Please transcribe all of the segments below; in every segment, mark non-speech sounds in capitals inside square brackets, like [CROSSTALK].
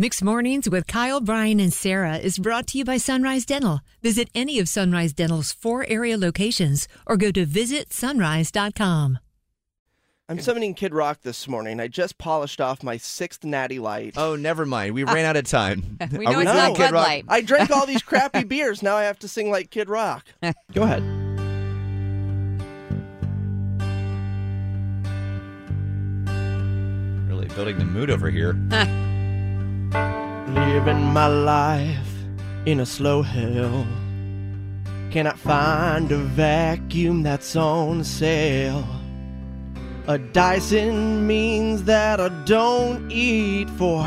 Mixed Mornings with Kyle, Brian, and Sarah is brought to you by Sunrise Dental. Visit any of Sunrise Dental's four area locations or go to visitsunrise.com. I'm summoning Kid Rock this morning. I just polished off my sixth natty light. Oh, never mind. We ran out of time. [LAUGHS] We Are know it's doing not Kid Bud Rock? Light. I drank all these [LAUGHS] crappy beers. Now I have to sing like Kid Rock. [LAUGHS] Go ahead. Really building the mood over here. Living my life in a slow hell. Cannot find a vacuum that's on sale. A Dyson means that I don't eat for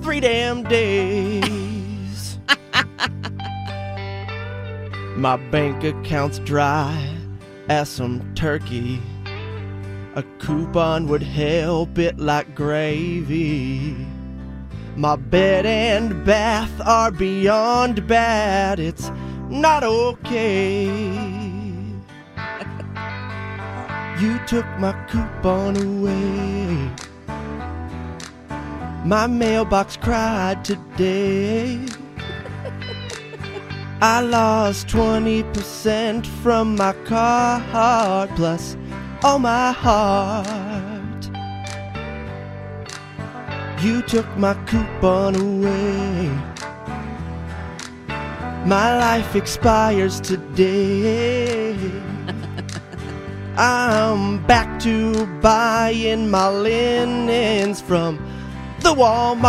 three damn days. [LAUGHS] my bank account's dry as some turkey. A coupon would help it like gravy. My bed and bath are beyond bad. It's not okay. [LAUGHS] You took my coupon away. My mailbox cried today. [LAUGHS] I lost 20% from my card, plus all my heart. You took my coupon away. My life expires today. [LAUGHS] I'm back to buying my linens from the Walmart.